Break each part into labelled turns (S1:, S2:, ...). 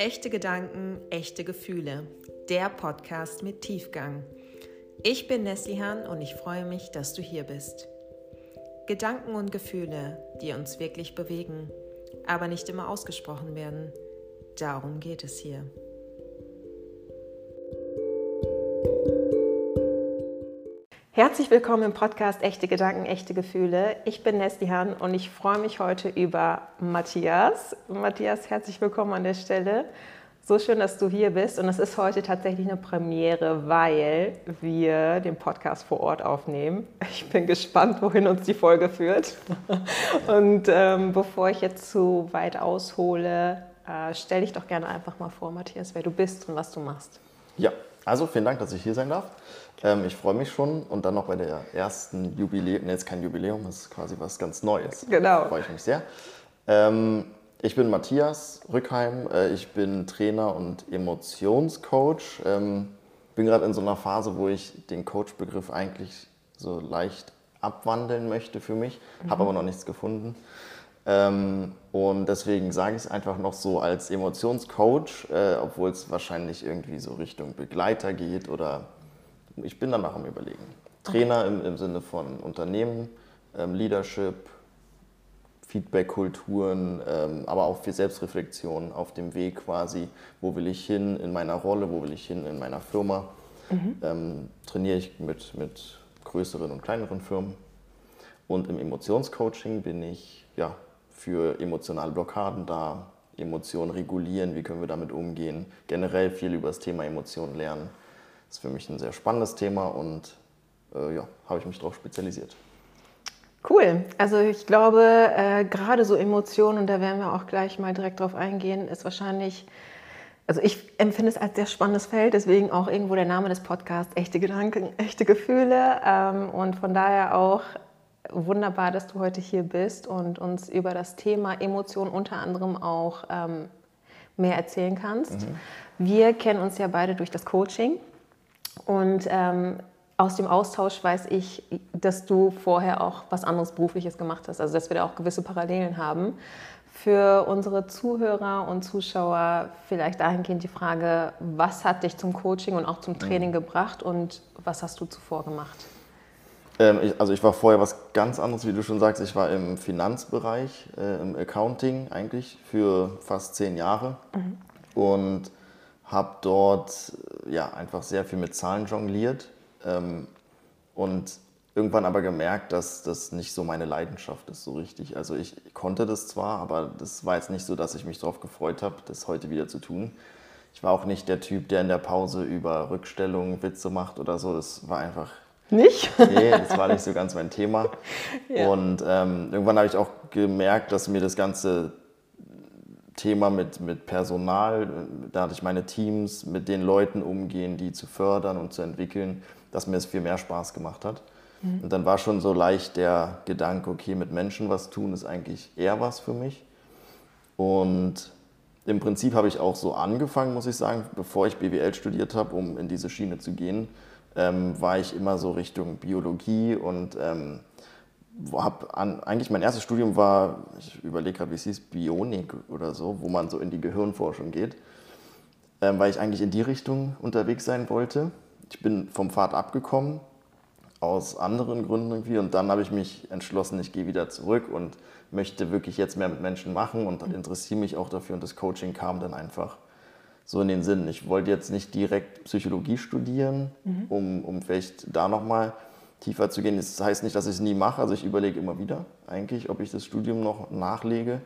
S1: Echte Gedanken, echte Gefühle. Der Podcast mit Tiefgang. Ich bin Neslihan und ich freue mich, dass du hier bist. Gedanken und Gefühle, die uns wirklich bewegen, aber nicht immer ausgesprochen werden. Darum geht es hier. Herzlich willkommen im Podcast Echte Gedanken, echte Gefühle. Ich bin Neslihan und ich freue mich heute über Matthias. Matthias, herzlich willkommen an der Stelle. So schön, dass du hier bist und es ist heute tatsächlich eine Premiere, weil wir den Podcast vor Ort aufnehmen. Ich bin gespannt, wohin uns die Folge führt. Und ähm, bevor ich jetzt zu weit aushole, äh, stell dich doch gerne einfach mal vor, Matthias, wer du bist und was du machst.
S2: Ja, also vielen Dank, dass ich hier sein darf. Ähm, ich freue mich schon und dann noch bei der ersten Jubiläum, ne, jetzt kein Jubiläum, das ist quasi was ganz Neues.
S1: Genau.
S2: Freue ich mich sehr. Ähm, ich bin Matthias Rückheim, äh, ich bin Trainer und Emotionscoach. Ähm, bin gerade in so einer Phase, wo ich den Coach-Begriff eigentlich so leicht abwandeln möchte für mich, mhm. habe aber noch nichts gefunden. Ähm, und deswegen sage ich es einfach noch so als Emotionscoach, äh, obwohl es wahrscheinlich irgendwie so Richtung Begleiter geht oder ich bin danach am Überlegen. Trainer im, im Sinne von Unternehmen, ähm, Leadership, Feedback-Kulturen, ähm, aber auch für Selbstreflexion auf dem Weg quasi, wo will ich hin in meiner Rolle, wo will ich hin in meiner Firma. Mhm. Ähm, trainiere ich mit, mit größeren und kleineren Firmen. Und im Emotionscoaching bin ich ja, für emotionale Blockaden da, Emotionen regulieren, wie können wir damit umgehen, generell viel über das Thema Emotionen lernen. Das ist für mich ein sehr spannendes Thema und äh, ja, habe ich mich darauf spezialisiert.
S1: Cool. Also ich glaube, äh, gerade so Emotionen, und da werden wir auch gleich mal direkt drauf eingehen, ist wahrscheinlich, also ich empfinde es als sehr spannendes Feld, deswegen auch irgendwo der Name des Podcasts, echte Gedanken, echte Gefühle. Ähm, und von daher auch wunderbar, dass du heute hier bist und uns über das Thema Emotionen unter anderem auch ähm, mehr erzählen kannst. Mhm. Wir kennen uns ja beide durch das Coaching und ähm, aus dem Austausch weiß ich, dass du vorher auch was anderes Berufliches gemacht hast, also dass wir da auch gewisse Parallelen haben. Für unsere Zuhörer und Zuschauer vielleicht dahingehend die Frage, was hat dich zum Coaching und auch zum Training mhm. gebracht und was hast du zuvor gemacht?
S2: Ähm, also ich war vorher was ganz anderes, wie du schon sagst. Ich war im Finanzbereich, äh, im Accounting eigentlich für fast zehn Jahre mhm. und habe dort äh, ja, einfach sehr viel mit Zahlen jongliert ähm, und irgendwann aber gemerkt, dass das nicht so meine Leidenschaft ist, so richtig. Also ich konnte das zwar, aber das war jetzt nicht so, dass ich mich darauf gefreut habe, das heute wieder zu tun. Ich war auch nicht der Typ, der in der Pause über Rückstellungen Witze macht oder so. Das war einfach
S1: nicht?
S2: Nee, das war nicht so ganz mein Thema. Ja. Und ähm, irgendwann habe ich auch gemerkt, dass mir das ganze Thema mit, mit Personal, da hatte ich meine Teams, mit den Leuten umgehen, die zu fördern und zu entwickeln, dass mir es viel mehr Spaß gemacht hat. Mhm. Und dann war schon so leicht der Gedanke, okay, mit Menschen was tun ist eigentlich eher was für mich. Und im Prinzip habe ich auch so angefangen, muss ich sagen, bevor ich BWL studiert habe, um in diese Schiene zu gehen, ähm, war ich immer so Richtung Biologie und ähm, habe eigentlich mein erstes Studium war, ich überlege gerade, wie es hieß, Bionik oder so, wo man so in die Gehirnforschung geht, ähm, weil ich eigentlich in die Richtung unterwegs sein wollte. Ich bin vom Pfad abgekommen, aus anderen Gründen irgendwie, und dann habe ich mich entschlossen, ich gehe wieder zurück und möchte wirklich jetzt mehr mit Menschen machen und interessiere mich auch dafür. Und das Coaching kam dann einfach so in den Sinn. Ich wollte jetzt nicht direkt Psychologie studieren, mhm. um, um vielleicht da nochmal tiefer zu gehen. Das heißt nicht, dass ich es nie mache. Also ich überlege immer wieder eigentlich, ob ich das Studium noch nachlege.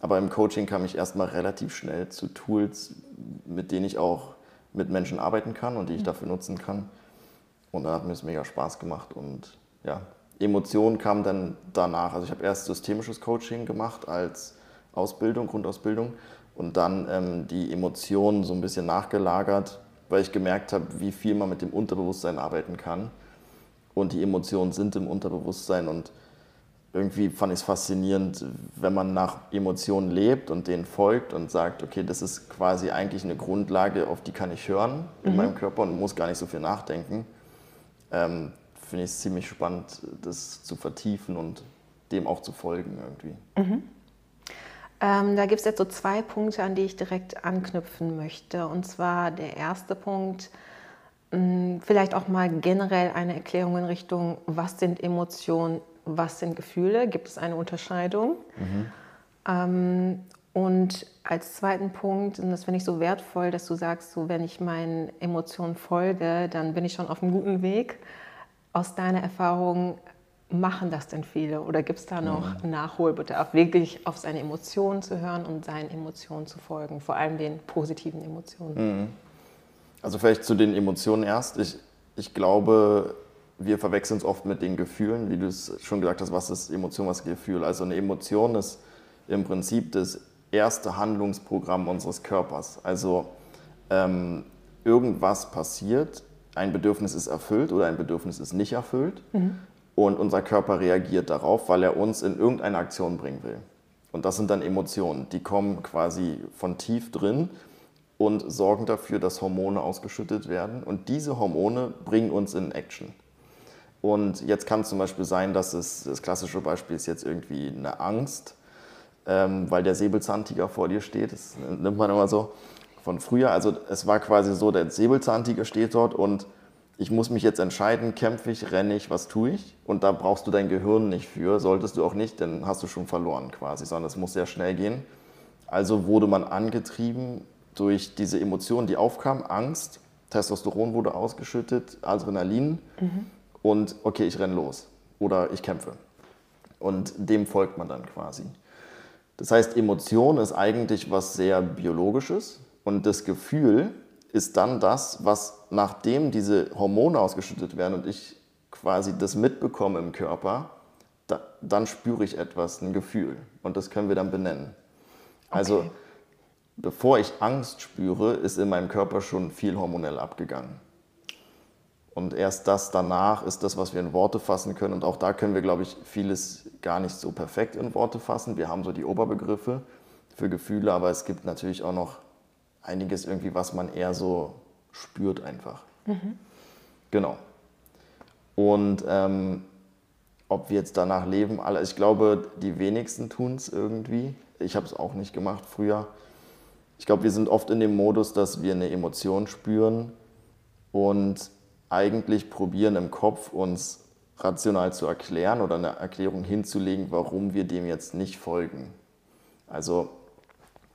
S2: Aber im Coaching kam ich erstmal relativ schnell zu Tools, mit denen ich auch mit Menschen arbeiten kann und die ich mhm. dafür nutzen kann. Und da hat mir es mega Spaß gemacht. Und ja, Emotionen kamen dann danach. Also ich habe erst systemisches Coaching gemacht als Ausbildung, Grundausbildung und dann ähm, die Emotionen so ein bisschen nachgelagert, weil ich gemerkt habe, wie viel man mit dem Unterbewusstsein arbeiten kann. Und die Emotionen sind im Unterbewusstsein und irgendwie fand ich es faszinierend, wenn man nach Emotionen lebt und denen folgt und sagt, okay, das ist quasi eigentlich eine Grundlage, auf die kann ich hören in mhm. meinem Körper und muss gar nicht so viel nachdenken. Ähm, Finde ich es ziemlich spannend, das zu vertiefen und dem auch zu folgen irgendwie.
S1: Mhm. Ähm, da gibt es jetzt so zwei Punkte, an die ich direkt anknüpfen möchte. Und zwar der erste Punkt, mh, hm, vielleicht auch mal generell eine Erklärung in Richtung, was sind Emotionen, was sind Gefühle? Gibt es eine Unterscheidung? Mhm. Ähm, und als zweiten Punkt, und das finde ich so wertvoll, dass du sagst, so wenn ich meinen Emotionen folge, dann bin ich schon auf einem guten Weg. Aus deiner Erfahrung, machen das denn viele? Oder gibt es da noch mhm. Nachholbedarf, wirklich auf seine Emotionen zu hören und seinen Emotionen zu folgen, vor allem den positiven Emotionen?
S2: Mhm. Also vielleicht zu den Emotionen erst. Ich, ich glaube, wir verwechseln es oft mit den Gefühlen, wie du es schon gesagt hast, was ist Emotion, was ist Gefühl. Also eine Emotion ist im Prinzip das erste Handlungsprogramm unseres Körpers. Also ähm, irgendwas passiert, ein Bedürfnis ist erfüllt oder ein Bedürfnis ist nicht erfüllt mhm. Und unser Körper reagiert darauf, weil er uns in irgendeine Aktion bringen will. Und das sind dann Emotionen, die kommen quasi von tief drin und sorgen dafür, dass Hormone ausgeschüttet werden. Und diese Hormone bringen uns in Action. Und jetzt kann es zum Beispiel sein, dass es, das klassische Beispiel ist jetzt irgendwie eine Angst, ähm, weil der Säbelzahntiger vor dir steht. Das nimmt man immer so von früher. Also es war quasi so, der Säbelzahntiger steht dort und ich muss mich jetzt entscheiden, kämpfe ich, renne ich, was tue ich? Und da brauchst du dein Gehirn nicht für, solltest du auch nicht, dann hast du schon verloren quasi, sondern es muss sehr schnell gehen. Also wurde man angetrieben durch diese Emotionen, die aufkamen, Angst, Testosteron wurde ausgeschüttet, Adrenalin mhm. und okay, ich renne los oder ich kämpfe. Und dem folgt man dann quasi. Das heißt, Emotion ist eigentlich was sehr Biologisches und das Gefühl ist dann das, was nachdem diese Hormone ausgeschüttet werden und ich quasi das mitbekomme im Körper, da, dann spüre ich etwas, ein Gefühl und das können wir dann benennen. Also okay. bevor ich Angst spüre, ist in meinem Körper schon viel hormonell abgegangen. Und erst das danach ist das, was wir in Worte fassen können. Und auch da können wir, glaube ich, vieles gar nicht so perfekt in Worte fassen. Wir haben so die Oberbegriffe für Gefühle, aber es gibt natürlich auch noch einiges irgendwie, was man eher so spürt einfach. Mhm. Genau. Und ähm, ob wir jetzt danach leben, alle, ich glaube, die wenigsten tun es irgendwie. Ich habe es auch nicht gemacht früher. Ich glaube, wir sind oft in dem Modus, dass wir eine Emotion spüren und eigentlich probieren im Kopf uns rational zu erklären oder eine Erklärung hinzulegen, warum wir dem jetzt nicht folgen. Also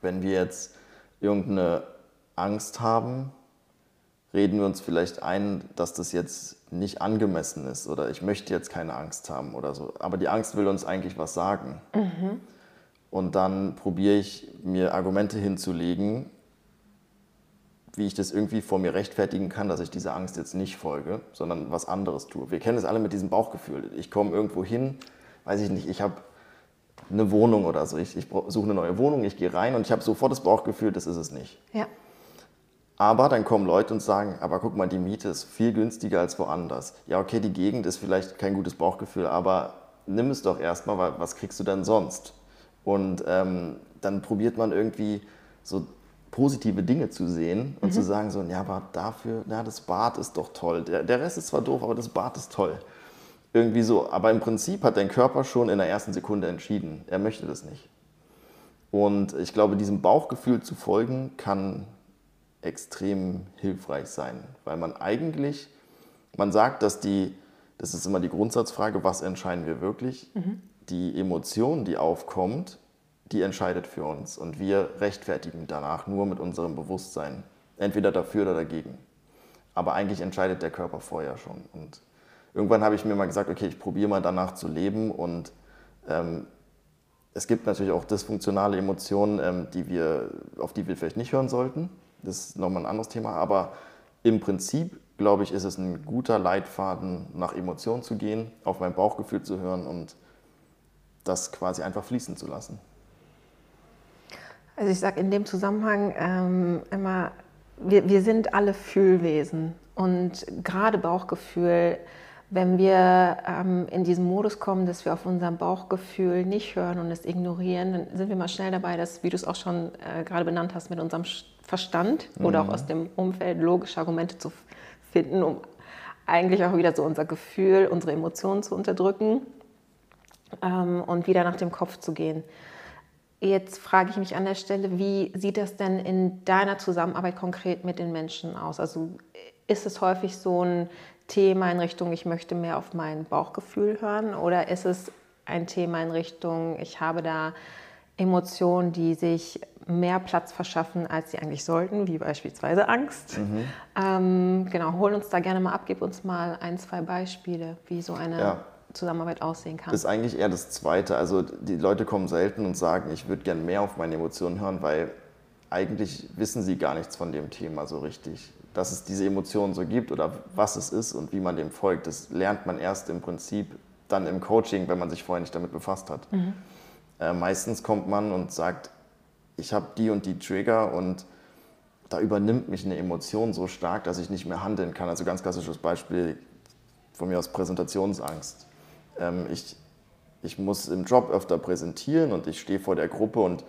S2: wenn wir jetzt irgendeine Angst haben, reden wir uns vielleicht ein, dass das jetzt nicht angemessen ist oder ich möchte jetzt keine Angst haben oder so. Aber die Angst will uns eigentlich was sagen. Mhm. Und dann probiere ich mir Argumente hinzulegen, wie ich das irgendwie vor mir rechtfertigen kann, dass ich dieser Angst jetzt nicht folge, sondern was anderes tue. Wir kennen es alle mit diesem Bauchgefühl. Ich komme irgendwo hin, weiß ich nicht, ich habe eine Wohnung oder so. Ich, ich suche eine neue Wohnung, ich gehe rein und ich habe sofort das Bauchgefühl, das ist es nicht. Ja. Aber dann kommen Leute und sagen, aber guck mal, die Miete ist viel günstiger als woanders. Ja, okay, die Gegend ist vielleicht kein gutes Bauchgefühl, aber nimm es doch erstmal, weil was kriegst du denn sonst? Und ähm, dann probiert man irgendwie so positive Dinge zu sehen und mhm. zu sagen so, ja, aber dafür, ja, das Bad ist doch toll. Der, der Rest ist zwar doof, aber das Bad ist toll. Irgendwie so. Aber im Prinzip hat dein Körper schon in der ersten Sekunde entschieden, er möchte das nicht. Und ich glaube, diesem Bauchgefühl zu folgen, kann extrem hilfreich sein, weil man eigentlich, man sagt, dass die, das ist immer die Grundsatzfrage, was entscheiden wir wirklich? Mhm. Die Emotion, die aufkommt, die entscheidet für uns und wir rechtfertigen danach nur mit unserem Bewusstsein, entweder dafür oder dagegen. Aber eigentlich entscheidet der Körper vorher schon. Und irgendwann habe ich mir mal gesagt, okay, ich probiere mal danach zu leben und ähm, es gibt natürlich auch dysfunktionale Emotionen, ähm, die wir, auf die wir vielleicht nicht hören sollten. Das ist nochmal ein anderes Thema. Aber im Prinzip, glaube ich, ist es ein guter Leitfaden, nach Emotionen zu gehen, auf mein Bauchgefühl zu hören und das quasi einfach fließen zu lassen.
S1: Also ich sage in dem Zusammenhang ähm, immer, wir, wir sind alle Fühlwesen und gerade Bauchgefühl, wenn wir ähm, in diesen Modus kommen, dass wir auf unser Bauchgefühl nicht hören und es ignorieren, dann sind wir mal schnell dabei, dass, wie du es auch schon äh, gerade benannt hast, mit unserem Verstand mhm. oder auch aus dem Umfeld logische Argumente zu finden, um eigentlich auch wieder so unser Gefühl, unsere Emotionen zu unterdrücken ähm, und wieder nach dem Kopf zu gehen Jetzt frage ich mich an der Stelle, wie sieht das denn in deiner Zusammenarbeit konkret mit den Menschen aus? Also ist es häufig so ein Thema in Richtung, ich möchte mehr auf mein Bauchgefühl hören oder ist es ein Thema in Richtung, ich habe da Emotionen, die sich mehr Platz verschaffen, als sie eigentlich sollten, wie beispielsweise Angst. Mhm. Ähm, genau, hol uns da gerne mal ab, gib uns mal ein, zwei Beispiele, wie so eine ja. Zusammenarbeit aussehen kann.
S2: Das ist eigentlich eher das Zweite. Also die Leute kommen selten und sagen, ich würde gerne mehr auf meine Emotionen hören, weil eigentlich wissen sie gar nichts von dem Thema so richtig. Dass es diese Emotionen so gibt oder was es ist und wie man dem folgt, das lernt man erst im Prinzip dann im Coaching, wenn man sich vorher nicht damit befasst hat. Mhm. Äh, meistens kommt man und sagt, ich habe die und die Trigger und da übernimmt mich eine Emotion so stark, dass ich nicht mehr handeln kann. Also ganz klassisches Beispiel von mir aus Präsentationsangst. Ähm, ich, ich muss im Job öfter präsentieren und ich stehe vor der Gruppe und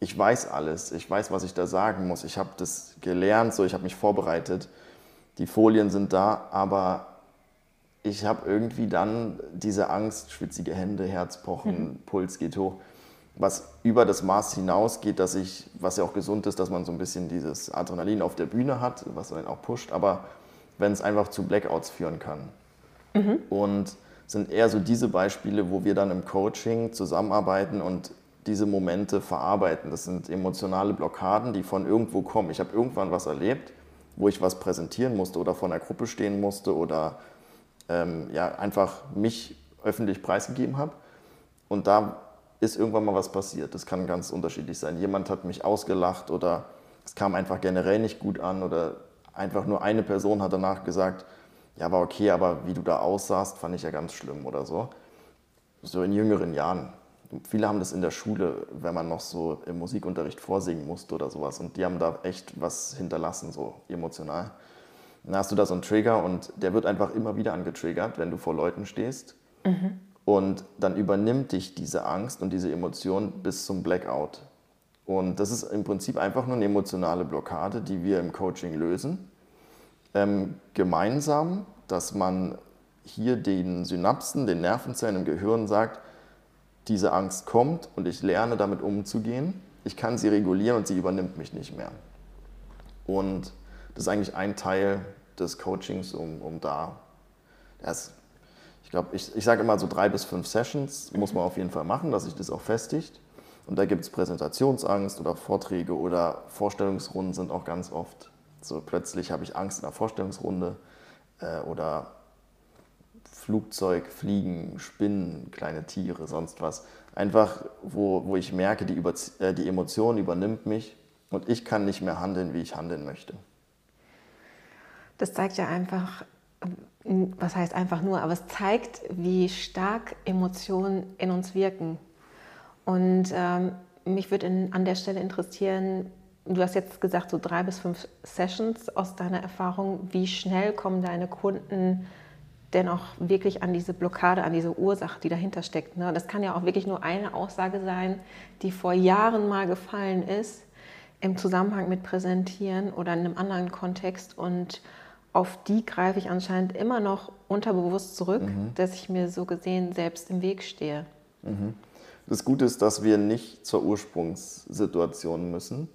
S2: ich weiß alles. Ich weiß, was ich da sagen muss. Ich habe das gelernt, so ich habe mich vorbereitet. Die Folien sind da, aber ich habe irgendwie dann diese Angst, schwitzige Hände, Herzpochen, mhm. Puls geht hoch, was über das Maß hinausgeht, dass ich, was ja auch gesund ist, dass man so ein bisschen dieses Adrenalin auf der Bühne hat, was einen auch pusht, aber wenn es einfach zu Blackouts führen kann. Mhm. Und sind eher so diese Beispiele, wo wir dann im Coaching zusammenarbeiten und diese Momente verarbeiten. Das sind emotionale Blockaden, die von irgendwo kommen. Ich habe irgendwann was erlebt, wo ich was präsentieren musste oder vor einer Gruppe stehen musste oder ähm, ja, einfach mich öffentlich preisgegeben habe. Und da ist irgendwann mal was passiert. Das kann ganz unterschiedlich sein. Jemand hat mich ausgelacht oder es kam einfach generell nicht gut an oder einfach nur eine Person hat danach gesagt, ja, war okay, aber wie du da aussahst, fand ich ja ganz schlimm oder so. So in jüngeren Jahren. Viele haben das in der Schule, wenn man noch so im Musikunterricht vorsingen musste oder sowas. Und die haben da echt was hinterlassen, so emotional. Dann hast du da so einen Trigger und der wird einfach immer wieder angetriggert, wenn du vor Leuten stehst. Mhm. Und dann übernimmt dich diese Angst und diese Emotion bis zum Blackout. Und das ist im Prinzip einfach nur eine emotionale Blockade, die wir im Coaching lösen. Ähm, gemeinsam, dass man hier den Synapsen, den Nervenzellen im Gehirn sagt, diese Angst kommt und ich lerne damit umzugehen. Ich kann sie regulieren und sie übernimmt mich nicht mehr. Und das ist eigentlich ein Teil des Coachings, um, um da, das, ich glaube, ich, ich sage immer so drei bis fünf Sessions muss man auf jeden Fall machen, dass sich das auch festigt. Und da gibt es Präsentationsangst oder Vorträge oder Vorstellungsrunden sind auch ganz oft. So plötzlich habe ich Angst in der Vorstellungsrunde äh, oder Flugzeug, Fliegen, Spinnen, kleine Tiere, sonst was. Einfach, wo, wo ich merke, die, Über äh, die Emotion übernimmt mich und ich kann nicht mehr handeln, wie ich handeln möchte.
S1: Das zeigt ja einfach, was heißt einfach nur, aber es zeigt, wie stark Emotionen in uns wirken. Und ähm, mich würde an der Stelle interessieren, du hast jetzt gesagt, so drei bis fünf Sessions aus deiner Erfahrung. Wie schnell kommen deine Kunden denn auch wirklich an diese Blockade, an diese Ursache, die dahinter steckt? Ne? Das kann ja auch wirklich nur eine Aussage sein, die vor Jahren mal gefallen ist im Zusammenhang mit Präsentieren oder in einem anderen Kontext und auf die greife ich anscheinend immer noch unterbewusst zurück, mhm. dass ich mir so gesehen selbst im Weg stehe.
S2: Mhm. Das Gute ist, dass wir nicht zur Ursprungssituation müssen.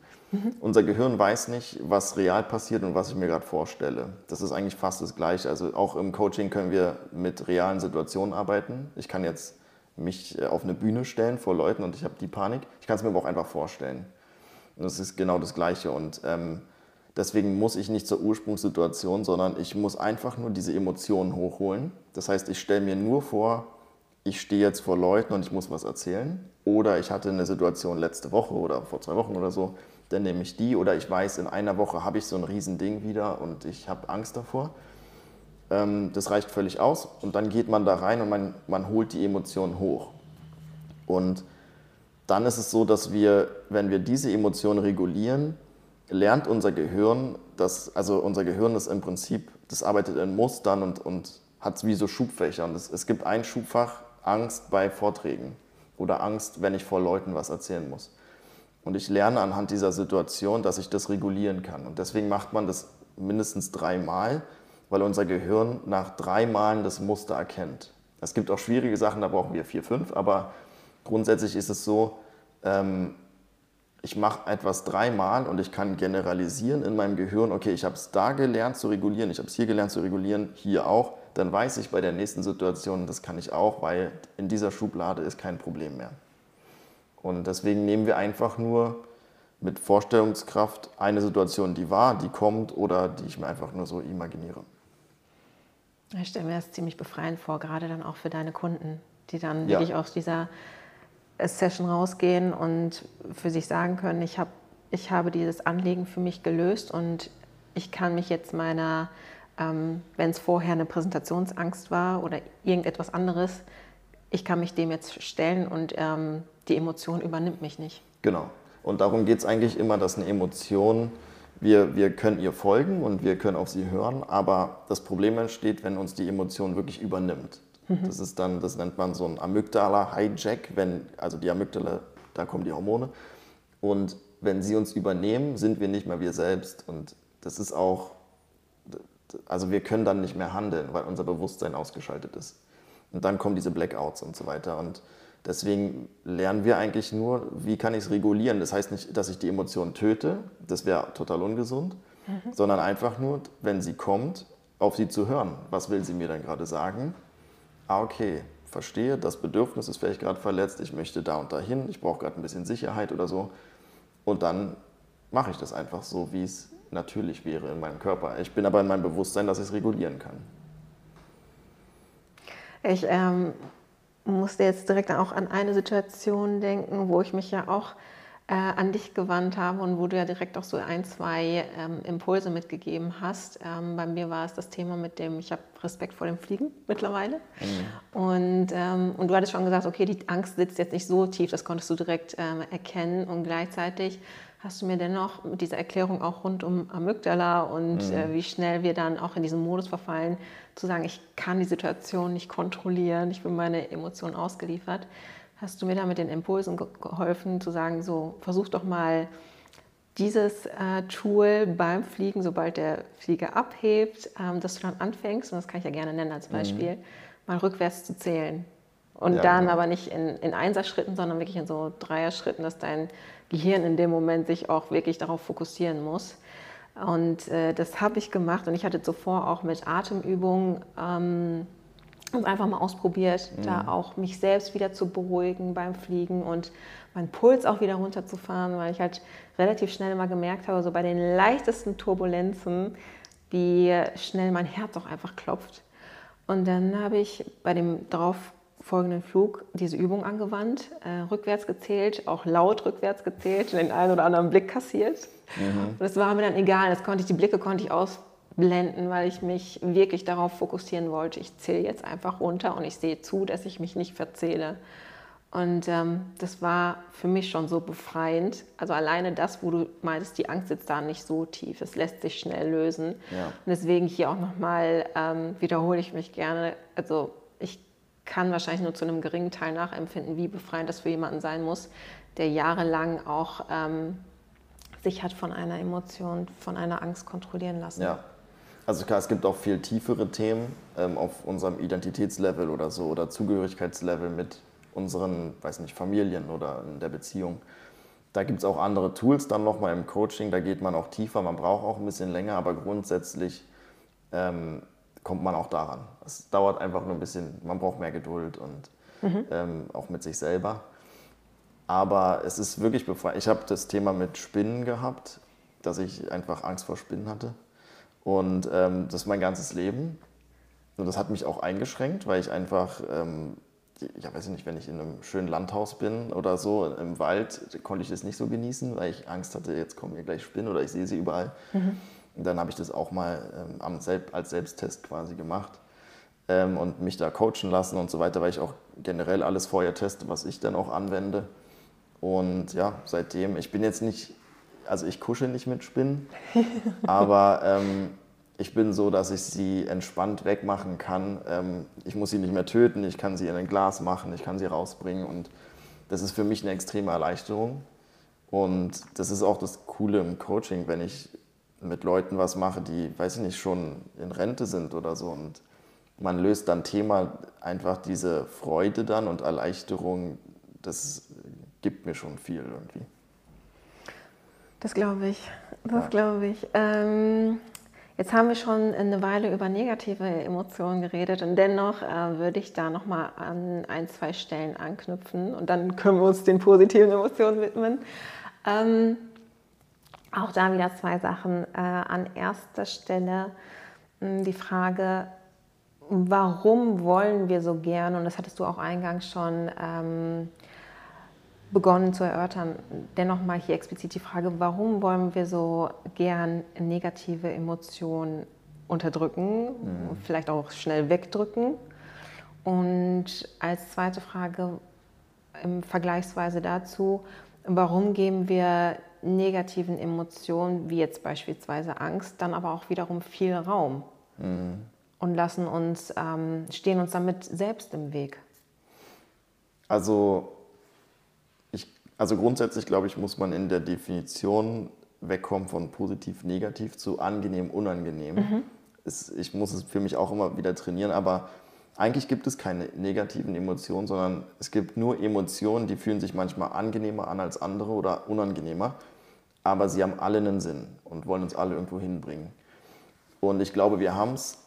S2: Unser Gehirn weiß nicht, was real passiert und was ich mir gerade vorstelle. Das ist eigentlich fast das Gleiche. Also auch im Coaching können wir mit realen Situationen arbeiten. Ich kann jetzt mich äh, auf eine Bühne stellen vor Leuten und ich habe die Panik. Ich kann es mir aber auch einfach vorstellen. Und das ist genau das Gleiche. Und ähm, Deswegen muss ich nicht zur Ursprungssituation, sondern ich muss einfach nur diese Emotionen hochholen. Das heißt, ich stelle mir nur vor, ich stehe jetzt vor Leuten und ich muss was erzählen. Oder ich hatte eine Situation letzte Woche oder vor zwei Wochen oder so, dann nehme ich die. Oder ich weiß, in einer Woche habe ich so ein Riesending wieder und ich habe Angst davor. Ähm, das reicht völlig aus. Und dann geht man da rein und man, man holt die Emotionen hoch. Und dann ist es so, dass wir, wenn wir diese Emotionen regulieren, lernt unser Gehirn, dass, also unser Gehirn ist im Prinzip, das arbeitet in Mustern und, und hat wie so Schubfächer. Und es, es gibt ein Schubfach, Angst bei Vorträgen oder Angst, wenn ich vor Leuten was erzählen muss. Und ich lerne anhand dieser Situation, dass ich das regulieren kann. Und deswegen macht man das mindestens dreimal, weil unser Gehirn nach drei Malen das Muster erkennt. Es gibt auch schwierige Sachen, da brauchen wir vier, fünf, aber grundsätzlich ist es so, ähm, ich mache etwas dreimal und ich kann generalisieren in meinem Gehirn, okay, ich habe es da gelernt zu regulieren, ich habe es hier gelernt zu regulieren, hier auch, dann weiß ich bei der nächsten Situation, das kann ich auch, weil in dieser Schublade ist kein Problem mehr. Und deswegen nehmen wir einfach nur mit Vorstellungskraft eine Situation, die war, die kommt oder die ich mir einfach nur so imaginiere.
S1: Ich stelle mir das ziemlich befreiend vor, gerade dann auch für deine Kunden, die dann ja. wirklich aus dieser Session rausgehen und für sich sagen können, ich, hab, ich habe dieses Anliegen für mich gelöst und ich kann mich jetzt meiner, ähm, wenn es vorher eine Präsentationsangst war oder irgendetwas anderes, ich kann mich dem jetzt stellen und ähm, die Emotion übernimmt mich nicht.
S2: Genau. Und darum geht es eigentlich immer, dass eine Emotion, wir, wir können ihr folgen und wir können auf sie hören, aber das Problem entsteht, wenn uns die Emotion wirklich übernimmt. Mhm. Das ist dann, das nennt man so ein Amygdala-Hijack, wenn, also die Amygdala, da kommen die Hormone. Und wenn sie uns übernehmen, sind wir nicht mehr wir selbst. Und das ist auch, also wir können dann nicht mehr handeln, weil unser Bewusstsein ausgeschaltet ist. Und dann kommen diese Blackouts und so weiter. Und deswegen lernen wir eigentlich nur, wie kann ich es regulieren. Das heißt nicht, dass ich die Emotion töte, das wäre total ungesund, mhm. sondern einfach nur, wenn sie kommt, auf sie zu hören. Was will sie mir dann gerade sagen? ah, okay, verstehe, das Bedürfnis ist vielleicht gerade verletzt, ich möchte da und dahin, ich brauche gerade ein bisschen Sicherheit oder so. Und dann mache ich das einfach so, wie es natürlich wäre in meinem Körper. Ich bin aber in meinem Bewusstsein, dass ich es regulieren kann.
S1: Ich ähm, musste jetzt direkt auch an eine Situation denken, wo ich mich ja auch äh, an dich gewandt habe und wo du ja direkt auch so ein, zwei ähm, Impulse mitgegeben hast. Ähm, bei mir war es das Thema mit dem, ich habe Respekt vor dem Fliegen mittlerweile. Mhm. Und, ähm, und du hattest schon gesagt, okay, die Angst sitzt jetzt nicht so tief, das konntest du direkt ähm, erkennen und gleichzeitig hast du mir dennoch mit dieser Erklärung auch rund um Amygdala und mhm. äh, wie schnell wir dann auch in diesen Modus verfallen, zu sagen, ich kann die Situation nicht kontrollieren, ich bin meine Emotionen ausgeliefert hast du mir da mit den Impulsen geholfen, zu sagen, so versuch doch mal dieses äh, Tool beim Fliegen, sobald der Flieger abhebt, ähm, dass du dann anfängst, und das kann ich ja gerne nennen als Beispiel, mhm. mal rückwärts zu zählen. Und ja, dann genau. aber nicht in, in Einser-Schritten, sondern wirklich in so Dreier-Schritten, dass dein Gehirn in dem Moment sich auch wirklich darauf fokussieren muss. Und äh, das habe ich gemacht und ich hatte zuvor auch mit Atemübungen ähm, einfach mal ausprobiert, mhm. da auch mich selbst wieder zu beruhigen beim Fliegen und meinen Puls auch wieder runterzufahren, weil ich halt relativ schnell mal gemerkt habe, so bei den leichtesten Turbulenzen, wie schnell mein Herz auch einfach klopft. Und dann habe ich bei dem darauf folgenden Flug diese Übung angewandt, äh, rückwärts gezählt, auch laut rückwärts gezählt den einen oder anderen Blick kassiert. Mhm. Und es war mir dann egal, das konnte ich, die Blicke konnte ich aus, blenden, weil ich mich wirklich darauf fokussieren wollte. Ich zähle jetzt einfach runter und ich sehe zu, dass ich mich nicht verzähle. Und ähm, das war für mich schon so befreiend. Also alleine das, wo du meintest, die Angst sitzt da nicht so tief. Es lässt sich schnell lösen. Ja. Und deswegen hier auch nochmal ähm, wiederhole ich mich gerne. Also ich kann wahrscheinlich nur zu einem geringen Teil nachempfinden, wie befreiend das für jemanden sein muss, der jahrelang auch ähm, sich hat von einer Emotion, von einer Angst kontrollieren lassen.
S2: Ja. Also klar, es gibt auch viel tiefere Themen ähm, auf unserem Identitätslevel oder so oder Zugehörigkeitslevel mit unseren, weiß nicht, Familien oder in der Beziehung. Da gibt es auch andere Tools dann nochmal im Coaching, da geht man auch tiefer, man braucht auch ein bisschen länger, aber grundsätzlich ähm, kommt man auch daran. Es dauert einfach nur ein bisschen, man braucht mehr Geduld und mhm. ähm, auch mit sich selber. Aber es ist wirklich befreiend. Ich habe das Thema mit Spinnen gehabt, dass ich einfach Angst vor Spinnen hatte. Und ähm, das ist mein ganzes Leben. Und das hat mich auch eingeschränkt, weil ich einfach, ähm, ja weiß ich nicht, wenn ich in einem schönen Landhaus bin oder so, im Wald, konnte ich das nicht so genießen, weil ich Angst hatte, jetzt kommen hier gleich Spinnen oder ich sehe sie überall. Mhm. Und dann habe ich das auch mal ähm, als Selbsttest quasi gemacht ähm, und mich da coachen lassen und so weiter, weil ich auch generell alles vorher teste, was ich dann auch anwende. Und ja, seitdem, ich bin jetzt nicht also ich kusche nicht mit Spinnen, aber ähm, ich bin so, dass ich sie entspannt wegmachen kann. Ähm, ich muss sie nicht mehr töten, ich kann sie in ein Glas machen, ich kann sie rausbringen und das ist für mich eine extreme Erleichterung. Und das ist auch das Coole im Coaching, wenn ich mit Leuten was mache, die, weiß ich nicht, schon in Rente sind oder so und man löst dann Thema einfach diese Freude dann und Erleichterung, das gibt mir schon viel irgendwie.
S1: Das glaube ich. Das ja. glaube ich. Ähm, jetzt haben wir schon eine Weile über negative Emotionen geredet und dennoch äh, würde ich da nochmal an ein, zwei Stellen anknüpfen und dann können wir uns den positiven Emotionen widmen. Ähm, auch da wieder zwei Sachen. Äh, an erster Stelle hm, die Frage, warum wollen wir so gern, und das hattest du auch eingangs schon ähm, begonnen zu erörtern, dennoch mal hier explizit die Frage, warum wollen wir so gern negative Emotionen unterdrücken, mhm. vielleicht auch schnell wegdrücken? Und als zweite Frage im Vergleichsweise dazu, warum geben wir negativen Emotionen, wie jetzt beispielsweise Angst, dann aber auch wiederum viel Raum mhm. und lassen uns, ähm, stehen uns damit selbst im Weg?
S2: Also, ich, also grundsätzlich glaube ich, muss man in der Definition wegkommen von positiv, negativ zu angenehm, unangenehm. Mhm. Es, ich muss es für mich auch immer wieder trainieren, aber eigentlich gibt es keine negativen Emotionen, sondern es gibt nur Emotionen, die fühlen sich manchmal angenehmer an als andere oder unangenehmer aber sie haben alle einen Sinn und wollen uns alle irgendwo hinbringen. Und ich glaube, wir haben es,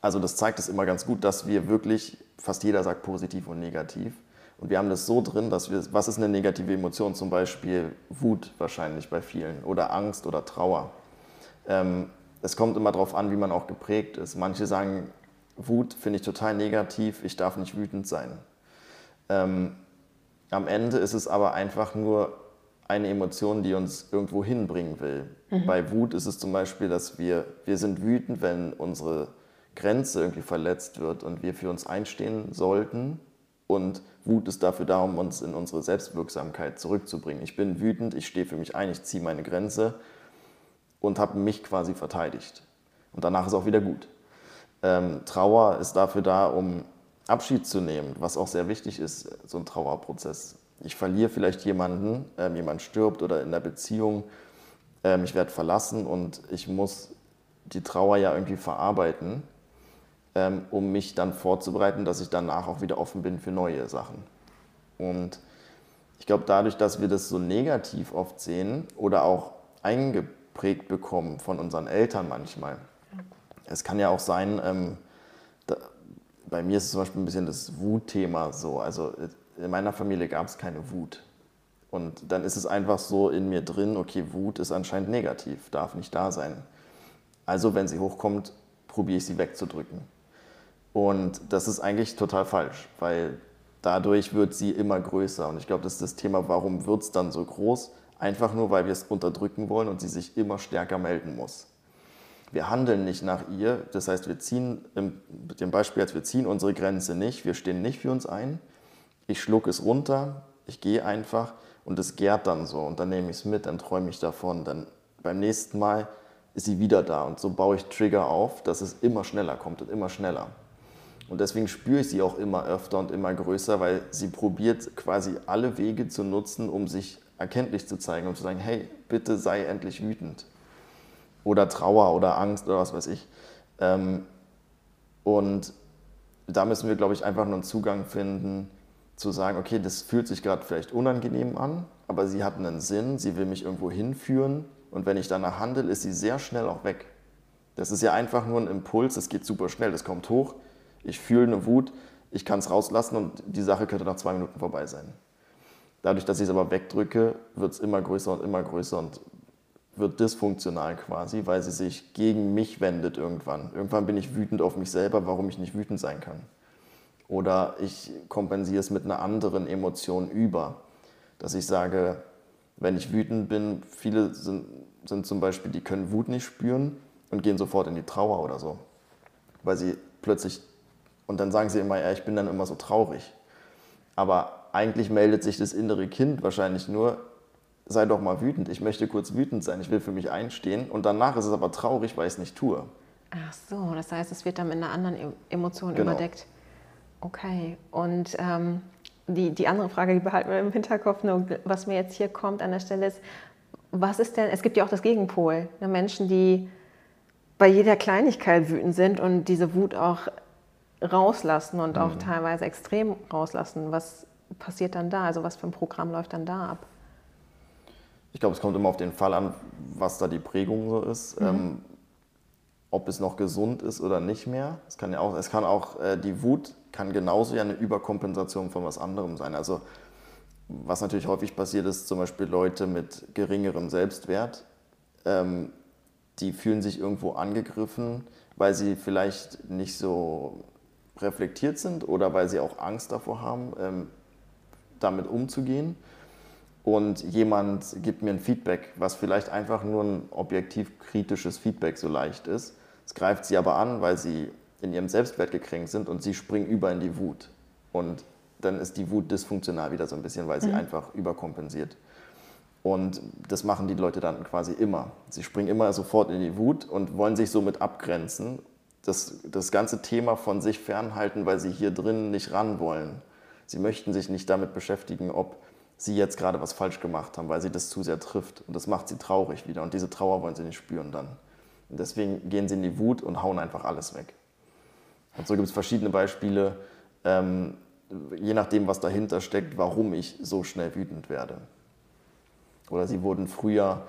S2: also das zeigt es immer ganz gut, dass wir wirklich, fast jeder sagt positiv und negativ. Und wir haben das so drin, dass wir, was ist eine negative Emotion? Zum Beispiel Wut wahrscheinlich bei vielen oder Angst oder Trauer. Ähm, es kommt immer darauf an, wie man auch geprägt ist. Manche sagen, Wut finde ich total negativ, ich darf nicht wütend sein. Ähm, am Ende ist es aber einfach nur eine Emotion, die uns irgendwo hinbringen will. Mhm. Bei Wut ist es zum Beispiel, dass wir, wir sind wütend, wenn unsere Grenze irgendwie verletzt wird und wir für uns einstehen sollten. Und Wut ist dafür da, um uns in unsere Selbstwirksamkeit zurückzubringen. Ich bin wütend, ich stehe für mich ein, ich ziehe meine Grenze und habe mich quasi verteidigt. Und danach ist auch wieder gut. Ähm, Trauer ist dafür da, um Abschied zu nehmen, was auch sehr wichtig ist, so ein Trauerprozess ich verliere vielleicht jemanden, ähm, jemand stirbt oder in der Beziehung, ähm, ich werde verlassen und ich muss die Trauer ja irgendwie verarbeiten, ähm, um mich dann vorzubereiten, dass ich danach auch wieder offen bin für neue Sachen. Und ich glaube, dadurch, dass wir das so negativ oft sehen oder auch eingeprägt bekommen von unseren Eltern manchmal, es kann ja auch sein, ähm, da, bei mir ist es zum Beispiel ein bisschen das Wutthema so. Also in meiner Familie gab es keine Wut. Und dann ist es einfach so in mir drin, okay, Wut ist anscheinend negativ, darf nicht da sein. Also wenn sie hochkommt, probiere ich sie wegzudrücken. Und das ist eigentlich total falsch, weil dadurch wird sie immer größer. Und ich glaube, das ist das Thema, warum wird es dann so groß? Einfach nur, weil wir es unterdrücken wollen und sie sich immer stärker melden muss. Wir handeln nicht nach ihr, das heißt, wir ziehen, mit dem Beispiel jetzt, wir ziehen unsere Grenze nicht, wir stehen nicht für uns ein, ich schluck es runter, ich gehe einfach und es gärt dann so und dann nehme ich es mit, dann träume ich davon, dann beim nächsten Mal ist sie wieder da und so baue ich Trigger auf, dass es immer schneller kommt und immer schneller. Und deswegen spüre ich sie auch immer öfter und immer größer, weil sie probiert quasi alle Wege zu nutzen, um sich erkenntlich zu zeigen und zu sagen, hey, bitte sei endlich wütend. Oder Trauer oder Angst oder was weiß ich. Ähm, und da müssen wir, glaube ich, einfach nur einen Zugang finden, zu sagen, okay, das fühlt sich gerade vielleicht unangenehm an, aber sie hat einen Sinn, sie will mich irgendwo hinführen und wenn ich danach handle, ist sie sehr schnell auch weg. Das ist ja einfach nur ein Impuls, das geht super schnell, das kommt hoch, ich fühle eine Wut, ich kann es rauslassen und die Sache könnte nach zwei Minuten vorbei sein. Dadurch, dass ich es aber wegdrücke, wird es immer größer und immer größer und wird dysfunktional quasi, weil sie sich gegen mich wendet irgendwann. Irgendwann bin ich wütend auf mich selber, warum ich nicht wütend sein kann. Oder ich kompensiere es mit einer anderen Emotion über. Dass ich sage, wenn ich wütend bin, viele sind, sind zum Beispiel, die können Wut nicht spüren und gehen sofort in die Trauer oder so. Weil sie plötzlich, und dann sagen sie immer, ja, ich bin dann immer so traurig. Aber eigentlich meldet sich das innere Kind wahrscheinlich nur, sei doch mal wütend, ich möchte kurz wütend sein, ich will für mich einstehen und danach ist es aber traurig, weil ich es nicht tue.
S1: Ach so, das heißt, es wird dann mit einer anderen e-, Emotion genau. überdeckt. Okay, und ähm, die, die andere Frage, die behalten wir im Hinterkopf, nur was mir jetzt hier kommt an der Stelle ist, was ist denn, es gibt ja auch das Gegenpol, ne, Menschen, die bei jeder Kleinigkeit wütend sind und diese Wut auch rauslassen und auch mhm. teilweise extrem rauslassen. Was, passiert dann da? Also was für ein Programm läuft dann da ab?
S2: Ich glaube, es kommt immer auf den Fall an, was da die Prägung so ist. Mhm. Ähm, ob es noch gesund ist oder nicht mehr. Es kann ja auch, es kann auch äh, die Wut kann genauso ja eine Überkompensation von was anderem sein. Also was natürlich häufig passiert ist, zum Beispiel Leute mit geringerem Selbstwert, ähm, die fühlen sich irgendwo angegriffen, weil sie vielleicht nicht so reflektiert sind oder weil sie auch Angst davor haben, ähm, damit umzugehen. Und jemand gibt mir ein Feedback, was vielleicht einfach nur ein objektiv kritisches Feedback so leicht ist. Es greift sie aber an, weil sie in ihrem Selbstwert gekränkt sind und sie springen über in die Wut. Und dann ist die Wut dysfunktional wieder so ein bisschen, weil sie mhm. einfach überkompensiert. Und das machen die Leute dann quasi immer. Sie springen immer sofort in die Wut und wollen sich somit abgrenzen. Das, das ganze Thema von sich fernhalten, weil sie hier drin nicht ran wollen. Sie möchten sich nicht damit beschäftigen, ob sie jetzt gerade was falsch gemacht haben, weil sie das zu sehr trifft. Und das macht sie traurig wieder. Und diese Trauer wollen sie nicht spüren dann. Deswegen gehen sie in die Wut und hauen einfach alles weg. Und so gibt es verschiedene Beispiele, ähm, je nachdem, was dahinter steckt, warum ich so schnell wütend werde. Oder sie wurden früher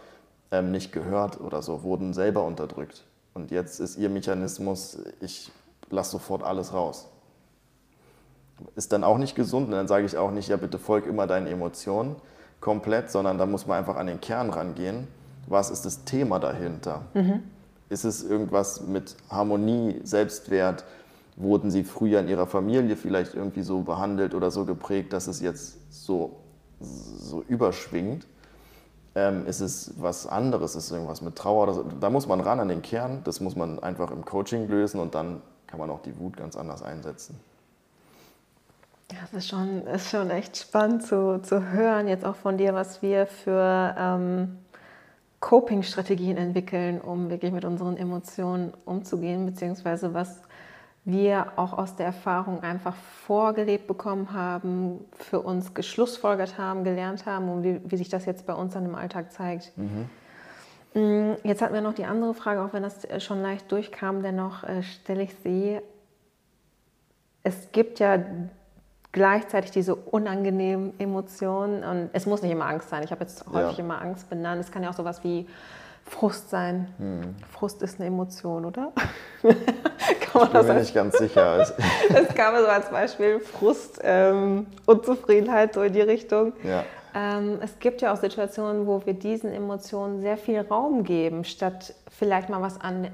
S2: ähm, nicht gehört oder so, wurden selber unterdrückt. Und jetzt ist ihr Mechanismus, ich lasse sofort alles raus ist dann auch nicht gesund. Und dann sage ich auch nicht, ja, bitte folg immer deinen Emotionen komplett, sondern da muss man einfach an den Kern rangehen. Was ist das Thema dahinter? Mhm. Ist es irgendwas mit Harmonie, Selbstwert? Wurden sie früher in ihrer Familie vielleicht irgendwie so behandelt oder so geprägt, dass es jetzt so, so überschwingt? Ähm, ist es was anderes? Ist es irgendwas mit Trauer? So? Da muss man ran an den Kern. Das muss man einfach im Coaching lösen und dann kann man auch die Wut ganz anders einsetzen.
S1: Ja, es ist schon, ist schon echt spannend zu, zu hören, jetzt auch von dir, was wir für ähm, Coping-Strategien entwickeln, um wirklich mit unseren Emotionen umzugehen, beziehungsweise was wir auch aus der Erfahrung einfach vorgelebt bekommen haben, für uns geschlussfolgert haben, gelernt haben und wie, wie sich das jetzt bei uns dann im Alltag zeigt. Mhm. Mm, jetzt hatten wir noch die andere Frage, auch wenn das schon leicht durchkam, dennoch äh, stelle ich sie. Es gibt ja gleichzeitig diese unangenehmen Emotionen. Und es muss nicht immer Angst sein. Ich habe jetzt häufig ja. immer Angst benannt. Es kann ja auch sowas wie Frust sein. Hm. Frust ist eine Emotion, oder?
S2: kann man ich bin das mir nicht ganz sicher.
S1: es kam so als Beispiel Frust, ähm, Unzufriedenheit so in die Richtung. Ja. Ähm, es gibt ja auch Situationen, wo wir diesen Emotionen sehr viel Raum geben, statt vielleicht mal was an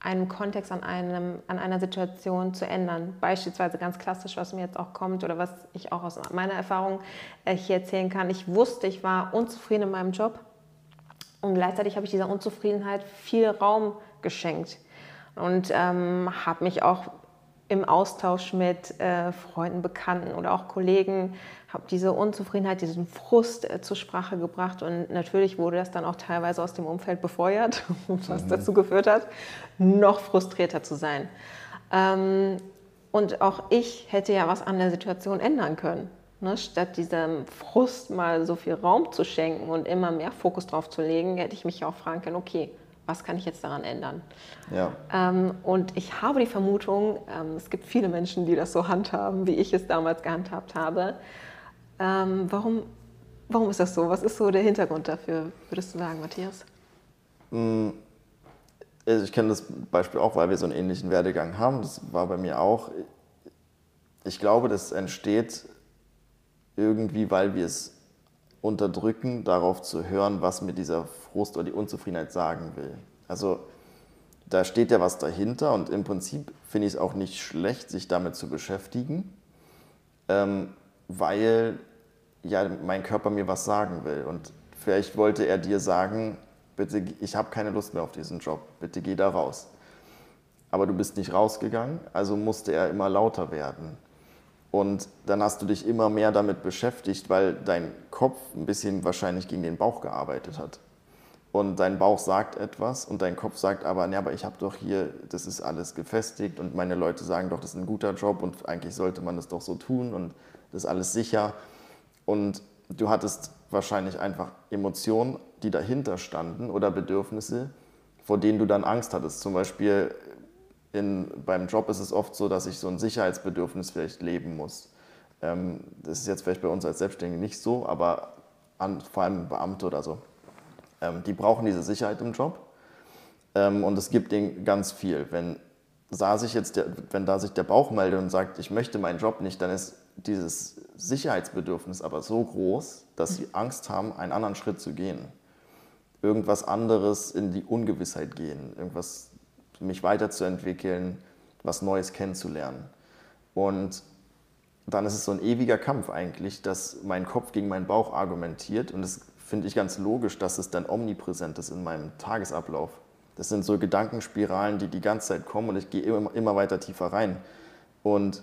S1: einen Kontext an, einem, an einer Situation zu ändern. Beispielsweise ganz klassisch, was mir jetzt auch kommt oder was ich auch aus meiner Erfahrung äh, hier erzählen kann. Ich wusste, ich war unzufrieden in meinem Job und gleichzeitig habe ich dieser Unzufriedenheit viel Raum geschenkt und ähm, habe mich auch im Austausch mit äh, Freunden, Bekannten oder auch Kollegen, habe diese Unzufriedenheit, diesen Frust äh, zur Sprache gebracht und natürlich wurde das dann auch teilweise aus dem Umfeld befeuert, was mhm. dazu geführt hat, noch frustrierter zu sein. Ähm, und auch ich hätte ja was an der Situation ändern können. Ne? Statt diesem Frust mal so viel Raum zu schenken und immer mehr Fokus drauf zu legen, hätte ich mich auch fragen können, okay, was kann ich jetzt daran ändern? Ja. Ähm, und ich habe die Vermutung, ähm, es gibt viele Menschen, die das so handhaben, wie ich es damals gehandhabt habe. Ähm, warum, warum ist das so? Was ist so der Hintergrund dafür, würdest du sagen, Matthias?
S2: Mm, also ich kenne das Beispiel auch, weil wir so einen ähnlichen Werdegang haben. Das war bei mir auch. Ich glaube, das entsteht irgendwie, weil wir es unterdrücken, darauf zu hören, was mir dieser Frust oder die Unzufriedenheit sagen will. Also da steht ja was dahinter und im Prinzip finde ich es auch nicht schlecht, sich damit zu beschäftigen, ähm, weil ja mein Körper mir was sagen will. Und vielleicht wollte er dir sagen, bitte, ich habe keine Lust mehr auf diesen Job, bitte geh da raus. Aber du bist nicht rausgegangen, also musste er immer lauter werden. Und dann hast du dich immer mehr damit beschäftigt, weil dein Kopf ein bisschen wahrscheinlich gegen den Bauch gearbeitet hat. Und dein Bauch sagt etwas und dein Kopf sagt aber, ne, aber ich habe doch hier, das ist alles gefestigt und meine Leute sagen doch, das ist ein guter Job und eigentlich sollte man das doch so tun und das ist alles sicher. Und du hattest wahrscheinlich einfach Emotionen, die dahinter standen oder Bedürfnisse, vor denen du dann Angst hattest. Zum Beispiel in, beim Job ist es oft so, dass ich so ein Sicherheitsbedürfnis vielleicht leben muss. Ähm, das ist jetzt vielleicht bei uns als Selbstständige nicht so, aber an, vor allem Beamte oder so. Ähm, die brauchen diese Sicherheit im Job ähm, und es gibt ihnen ganz viel. Wenn da, sich jetzt der, wenn da sich der Bauch meldet und sagt, ich möchte meinen Job nicht, dann ist dieses Sicherheitsbedürfnis aber so groß, dass sie Angst haben, einen anderen Schritt zu gehen. Irgendwas anderes in die Ungewissheit gehen, irgendwas mich weiterzuentwickeln, was Neues kennenzulernen. Und dann ist es so ein ewiger Kampf eigentlich, dass mein Kopf gegen meinen Bauch argumentiert. Und das finde ich ganz logisch, dass es dann omnipräsent ist in meinem Tagesablauf. Das sind so Gedankenspiralen, die die ganze Zeit kommen und ich gehe immer, immer weiter tiefer rein. Und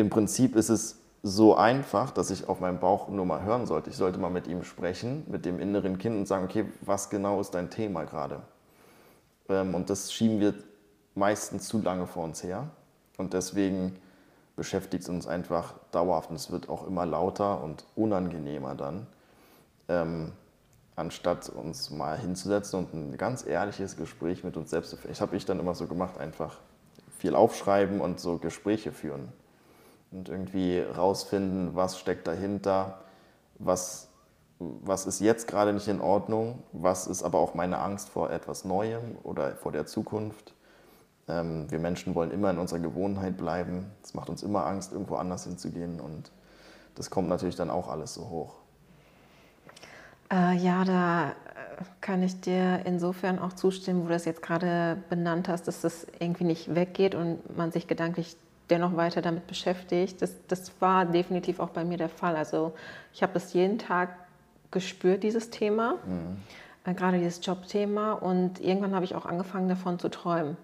S2: im Prinzip ist es so einfach, dass ich auf meinen Bauch nur mal hören sollte. Ich sollte mal mit ihm sprechen, mit dem inneren Kind und sagen, okay, was genau ist dein Thema gerade? Ähm, und das schieben wir meistens zu lange vor uns her. Und deswegen beschäftigt es uns einfach dauerhaft und es wird auch immer lauter und unangenehmer dann, ähm, anstatt uns mal hinzusetzen und ein ganz ehrliches Gespräch mit uns selbst zu führen. Ich habe ich dann immer so gemacht, einfach viel aufschreiben und so Gespräche führen und irgendwie rausfinden, was steckt dahinter, was, was ist jetzt gerade nicht in Ordnung, was ist aber auch meine Angst vor etwas Neuem oder vor der Zukunft. Ähm, wir Menschen wollen immer in unserer Gewohnheit bleiben. Es macht uns immer Angst, irgendwo anders hinzugehen und das kommt natürlich dann auch alles so hoch.
S1: Äh, ja, da äh, kann ich dir insofern auch zustimmen, wo du das jetzt gerade benannt hast, dass das irgendwie nicht weggeht und man sich gedanklich dennoch weiter damit beschäftigt. Das, das war definitiv auch bei mir der Fall. Also ich habe das jeden Tag gespürt, dieses Thema, mhm. äh, gerade dieses Jobthema. Und irgendwann habe ich auch angefangen davon zu träumen.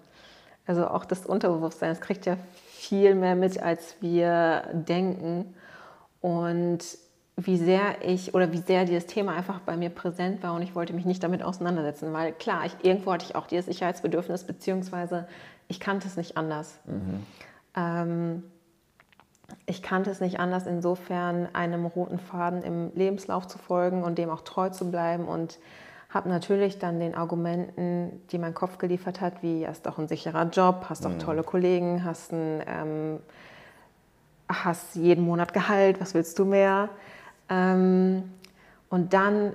S1: Also auch das Unterbewusstsein, das kriegt ja viel mehr mit, als wir denken. Und wie sehr ich oder wie sehr dieses Thema einfach bei mir präsent war und ich wollte mich nicht damit auseinandersetzen, weil klar, ich, irgendwo hatte ich auch dieses Sicherheitsbedürfnis, beziehungsweise ich kannte es nicht anders. Mhm. Ähm, ich kannte es nicht anders, insofern einem roten Faden im Lebenslauf zu folgen und dem auch treu zu bleiben und habe natürlich dann den Argumenten, die mein Kopf geliefert hat, wie hast doch ein sicherer Job, hast doch mhm. tolle Kollegen, hast, ein, ähm, hast jeden Monat Gehalt, was willst du mehr? Ähm, und dann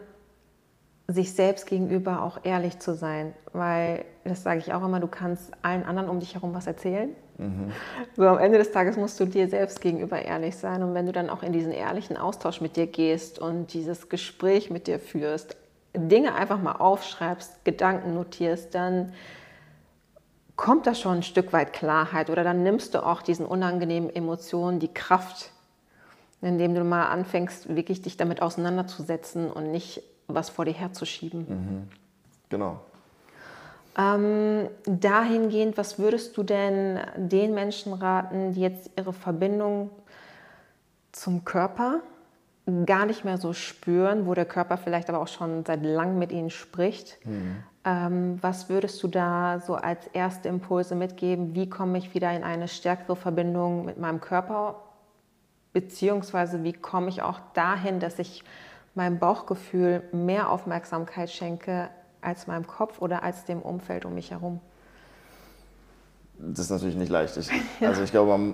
S1: sich selbst gegenüber auch ehrlich zu sein, weil das sage ich auch immer, du kannst allen anderen um dich herum was erzählen. Mhm. So am Ende des Tages musst du dir selbst gegenüber ehrlich sein und wenn du dann auch in diesen ehrlichen Austausch mit dir gehst und dieses Gespräch mit dir führst, Dinge einfach mal aufschreibst, Gedanken notierst, dann kommt da schon ein Stück weit Klarheit oder dann nimmst du auch diesen unangenehmen Emotionen die Kraft, indem du mal anfängst, wirklich dich damit auseinanderzusetzen und nicht was vor dir herzuschieben. Mhm.
S2: Genau.
S1: Ähm, dahingehend, was würdest du denn den Menschen raten, die jetzt ihre Verbindung zum Körper gar nicht mehr so spüren, wo der Körper vielleicht aber auch schon seit langem mit ihnen spricht? Mhm. Ähm, was würdest du da so als erste Impulse mitgeben? Wie komme ich wieder in eine stärkere Verbindung mit meinem Körper? Beziehungsweise wie komme ich auch dahin, dass ich meinem Bauchgefühl mehr Aufmerksamkeit schenke als meinem Kopf oder als dem Umfeld um mich herum?
S2: Das ist natürlich nicht leicht. Ich, also ich glaube, man,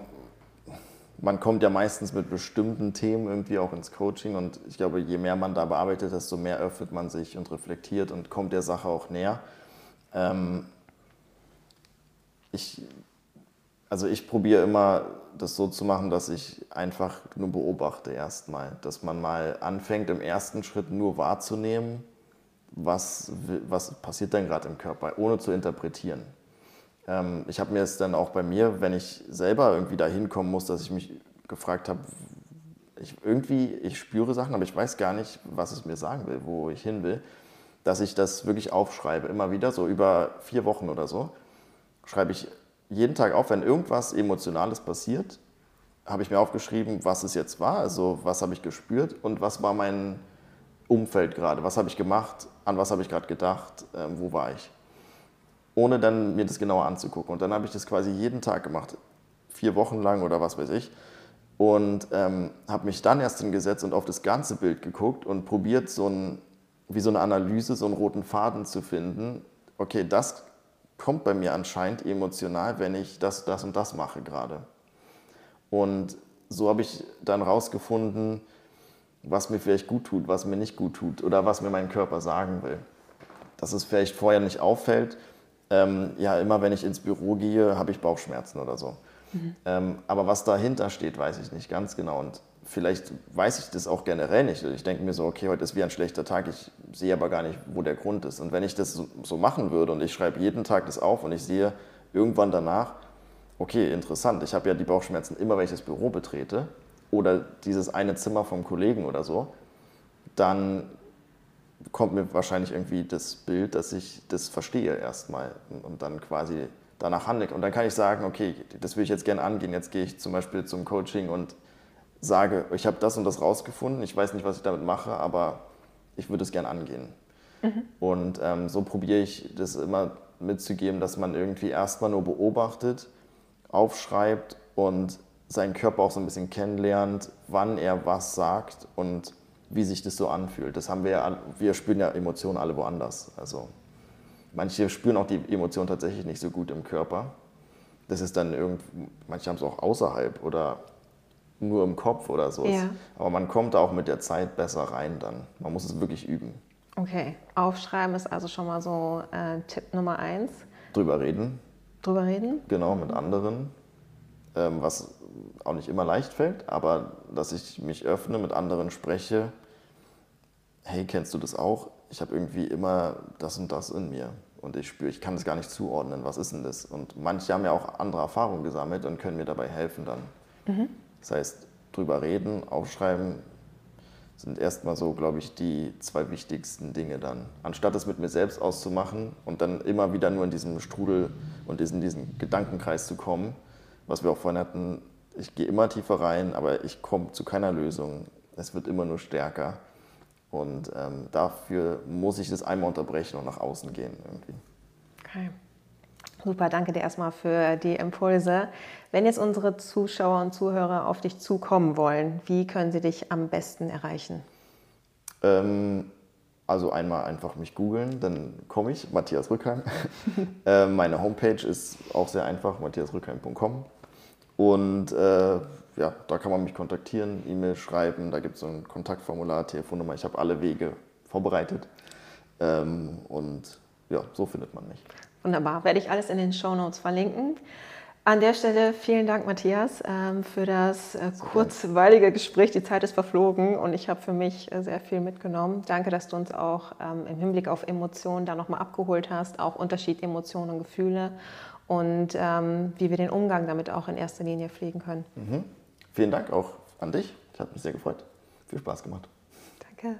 S2: man, kommt ja meistens mit bestimmten Themen irgendwie auch ins Coaching und ich glaube, je mehr man da bearbeitet, desto mehr öffnet man sich und reflektiert und kommt der Sache auch näher. Ähm, ich, also ich probiere immer das so zu machen, dass ich einfach nur beobachte erstmal, dass man mal anfängt im ersten Schritt nur wahrzunehmen, was, was passiert denn gerade im Körper, ohne zu interpretieren. Ähm, ich habe mir es dann auch bei mir, wenn ich selber irgendwie da hinkommen muss, dass ich mich gefragt habe, ich, irgendwie, ich spüre Sachen, aber ich weiß gar nicht, was es mir sagen will, wo ich hin will, dass ich das wirklich aufschreibe, immer wieder, so über vier Wochen oder so, schreibe ich jeden Tag auf, wenn irgendwas Emotionales passiert, habe ich mir aufgeschrieben, was es jetzt war, also was habe ich gespürt und was war mein Umfeld gerade, was habe ich gemacht, an was habe ich gerade gedacht, äh, wo war ich. Ohne dann mir das genauer anzugucken. Und dann habe ich das quasi jeden Tag gemacht, vier Wochen lang oder was weiß ich. Und ähm, habe mich dann erst hingesetzt und auf das ganze Bild geguckt und probiert, so ein, wie so eine Analyse, so einen roten Faden zu finden. Okay, das kommt bei mir anscheinend emotional, wenn ich das, das und das mache gerade. Und so habe ich dann rausgefunden, was mir vielleicht gut tut, was mir nicht gut tut oder was mir mein Körper sagen will. Dass es vielleicht vorher nicht auffällt. Ähm, ja, immer wenn ich ins Büro gehe, habe ich Bauchschmerzen oder so. Mhm. Ähm, aber was dahinter steht, weiß ich nicht ganz genau. Und vielleicht weiß ich das auch generell nicht. Ich denke mir so, okay, heute ist wie ein schlechter Tag, ich sehe aber gar nicht, wo der Grund ist. Und wenn ich das so machen würde und ich schreibe jeden Tag das auf und ich sehe irgendwann danach, okay, interessant, ich habe ja die Bauchschmerzen immer, wenn ich das Büro betrete oder dieses eine Zimmer vom Kollegen oder so, dann kommt mir wahrscheinlich irgendwie das Bild, dass ich das verstehe erstmal und dann quasi danach handle. Und dann kann ich sagen, okay, das will ich jetzt gerne angehen. Jetzt gehe ich zum Beispiel zum Coaching und sage, ich habe das und das rausgefunden, ich weiß nicht, was ich damit mache, aber ich würde es gerne angehen. Mhm. Und ähm, so probiere ich das immer mitzugeben, dass man irgendwie erstmal nur beobachtet, aufschreibt und seinen Körper auch so ein bisschen kennenlernt, wann er was sagt und wie sich das so anfühlt. Das haben wir ja, wir spüren ja Emotionen alle woanders. Also manche spüren auch die Emotionen tatsächlich nicht so gut im Körper. Das ist dann irgendwie, manche haben es auch außerhalb oder nur im Kopf oder so. Ja. Aber man kommt auch mit der Zeit besser rein dann. Man muss es wirklich üben.
S1: Okay, aufschreiben ist also schon mal so äh, Tipp Nummer eins.
S2: Drüber reden.
S1: Drüber reden?
S2: Genau, mit anderen. Ähm, was auch nicht immer leicht fällt, aber dass ich mich öffne, mit anderen spreche. Hey, kennst du das auch? Ich habe irgendwie immer das und das in mir und ich spüre, ich kann das gar nicht zuordnen. Was ist denn das? Und manche haben ja auch andere Erfahrungen gesammelt und können mir dabei helfen dann. Mhm. Das heißt, drüber reden, aufschreiben, sind erstmal so, glaube ich, die zwei wichtigsten Dinge dann. Anstatt es mit mir selbst auszumachen und dann immer wieder nur in diesem Strudel und in diesen Gedankenkreis zu kommen, was wir auch vorhin hatten, ich gehe immer tiefer rein, aber ich komme zu keiner Lösung. Es wird immer nur stärker. Und ähm, dafür muss ich das einmal unterbrechen und nach außen gehen irgendwie.
S1: Okay. Super, danke dir erstmal für die Impulse. Wenn jetzt unsere Zuschauer und Zuhörer auf dich zukommen wollen, wie können sie dich am besten erreichen?
S2: Ähm, also einmal einfach mich googeln, dann komme ich, Matthias Rückheim. äh, meine Homepage ist auch sehr einfach, matthiasrückheim.com. Und äh, ja, da kann man mich kontaktieren, E-Mail schreiben, da gibt es so ein Kontaktformular, Telefonnummer. Ich habe alle Wege vorbereitet. Ähm, und ja, so findet man mich.
S1: Wunderbar, werde ich alles in den Show Notes verlinken. An der Stelle vielen Dank, Matthias, ähm, für das äh, kurzweilige Gespräch. Die Zeit ist verflogen und ich habe für mich äh, sehr viel mitgenommen. Danke, dass du uns auch ähm, im Hinblick auf Emotionen da nochmal abgeholt hast, auch Unterschied Emotionen und Gefühle und ähm, wie wir den Umgang damit auch in erster Linie pflegen können.
S2: Mhm. Vielen Dank auch an dich. Ich habe mich sehr gefreut. Viel Spaß gemacht.
S1: Danke.